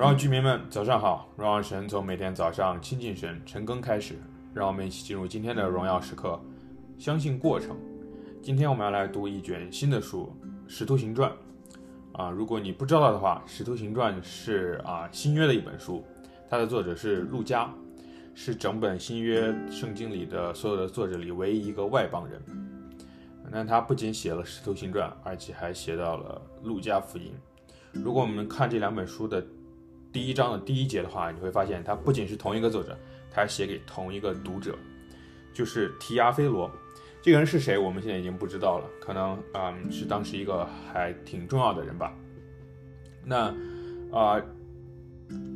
荣耀居民们，早上好！荣耀神从每天早上亲近神、晨更开始，让我们一起进入今天的荣耀时刻。相信过程。今天我们要来读一卷新的书《使徒行传》啊。如果你不知道的话，《使徒行传》是啊新约的一本书，它的作者是路加，是整本新约圣经里的所有的作者里唯一一个外邦人。那他不仅写了《使徒行传》，而且还写到了《路加福音》。如果我们看这两本书的第一章的第一节的话，你会发现它不仅是同一个作者，他还写给同一个读者，就是提阿非罗。这个人是谁？我们现在已经不知道了，可能嗯是当时一个还挺重要的人吧。那啊，《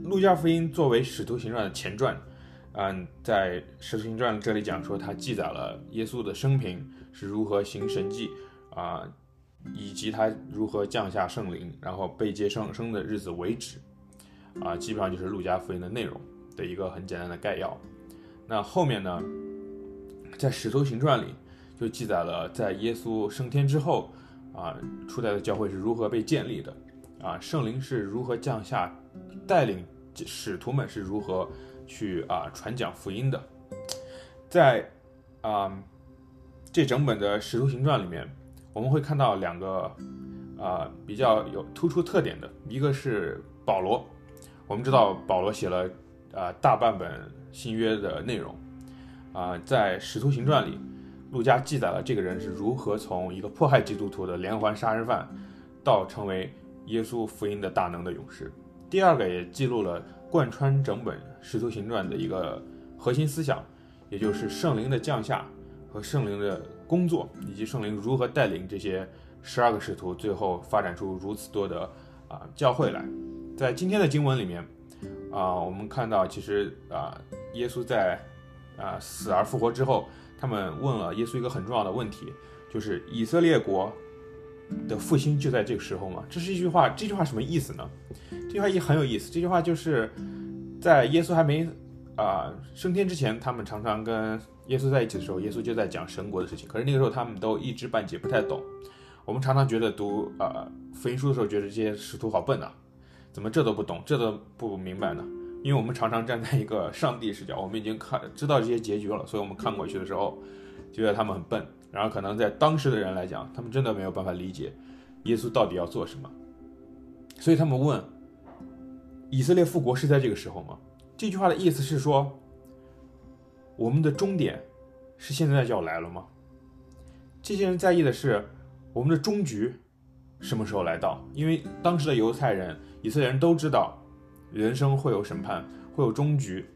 路加福音》作为《使徒行传》的前传，嗯，在《使徒行传》这里讲说，他记载了耶稣的生平是如何行神迹啊。以及他如何降下圣灵，然后被接上升的日子为止，啊，基本上就是路加福音的内容的一个很简单的概要。那后面呢，在使徒行传里就记载了在耶稣升天之后，啊，初代的教会是如何被建立的，啊，圣灵是如何降下，带领使徒们是如何去啊传讲福音的，在啊这整本的使徒行传里面。我们会看到两个，啊、比较有突出特点的，一个是保罗。我们知道保罗写了、呃、大半本新约的内容，啊、在《使徒行传》里，路加记载了这个人是如何从一个迫害基督徒的连环杀人犯，到成为耶稣福音的大能的勇士。第二个也记录了贯穿整本《使徒行传》的一个核心思想，也就是圣灵的降下和圣灵的。工作以及圣灵如何带领这些十二个使徒，最后发展出如此多的啊、教会来。在今天的经文里面啊、我们看到其实啊、耶稣在啊、死而复活之后，他们问了耶稣一个很重要的问题，就是以色列国的复兴就在这个时候吗？这是一句话，这句话什么意思呢？这句话也很有意思。这句话就是在耶稣还没啊、升天之前，他们常常跟耶稣在一起的时候，耶稣就在讲神国的事情。可是那个时候他们都一知半解，不太懂。我们常常觉得读呃福音书的时候，觉得这些使徒好笨啊，怎么这都不懂，这都不明白呢？因为我们常常站在一个上帝视角，我们已经看知道这些结局了，所以我们看过去的时候，觉得他们很笨。然后可能在当时的人来讲，他们真的没有办法理解耶稣到底要做什么。所以他们问：以色列复国是在这个时候吗？这句话的意思是说。我们的终点是现在就要来了吗？这些人在意的是我们的终局什么时候来到？因为当时的犹太人、以色列人都知道人生会有审判，会有终局，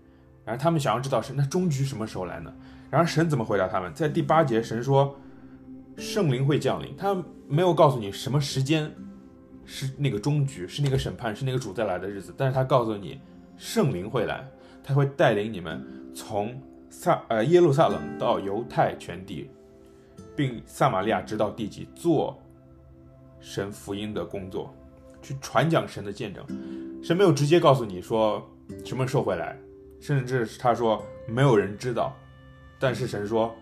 然后他们想要知道是那终局什么时候来呢？然后神怎么回答他们？在第八节，神说圣灵会降临，他没有告诉你什么时间是那个终局，是那个审判，是那个主再来的日子，但是他告诉你圣灵会来，他会带领你们从。撒呃耶路撒冷到犹太全地，并撒玛利亚直到地极，做神福音的工作，去传讲神的见证。神没有直接告诉你说什么时候会来，甚至是他说没有人知道。但是神说，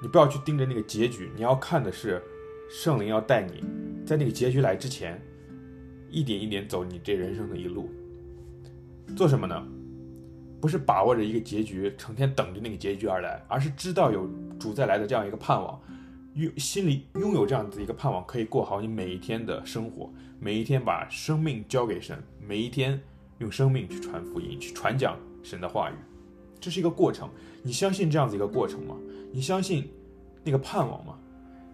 你不要去盯着那个结局，你要看的是圣灵要带你在那个结局来之前，一点一点走你这人生的一路。做什么呢？不是把握着一个结局，成天等着那个结局而来，而是知道有主再来的这样一个盼望，拥心里拥有这样子一个盼望，可以过好你每一天的生活，每一天把生命交给神，每一天用生命去传福音，去传讲神的话语，这是一个过程。你相信这样子一个过程吗？你相信那个盼望吗？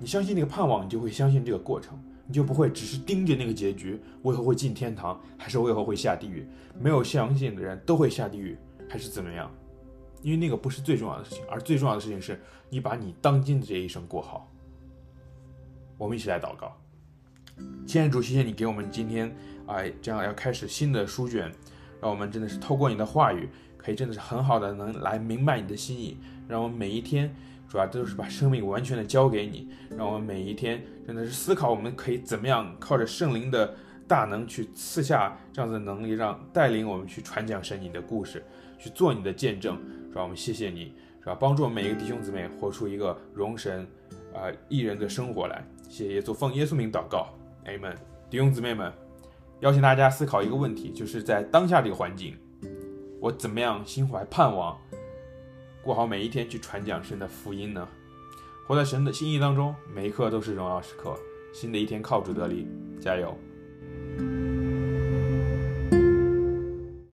你相信那个盼望，你就会相信这个过程，你就不会只是盯着那个结局，我以后会进天堂，还是我以后会下地狱？没有相信的人都会下地狱。还是怎么样？因为那个不是最重要的事情，而最重要的事情是你把你当今的这一生过好。我们一起来祷告，亲爱的主，谢谢你给我们今天啊、这样要开始新的书卷，让我们真的是透过你的话语，可以真的是很好的能来明白你的心意，让我们每一天主要都是把生命完全的交给你，让我们每一天真的是思考我们可以怎么样靠着圣灵的大能去赐下这样子的能力，让带领我们去传讲神你的故事。去做你的见证，让？我们谢谢你，是吧？帮助我们每一个弟兄姊妹活出一个荣神啊、呃、义人的生活来。谢谢耶稣，奉耶稣名祷告，，Amen。弟兄姊妹们，邀请大家思考一个问题，就是在当下这个环境，我怎么样心怀盼望，过好每一天去传讲神的福音呢？活在神的心意当中，每一刻都是荣耀时刻。新的一天靠主得力，加油！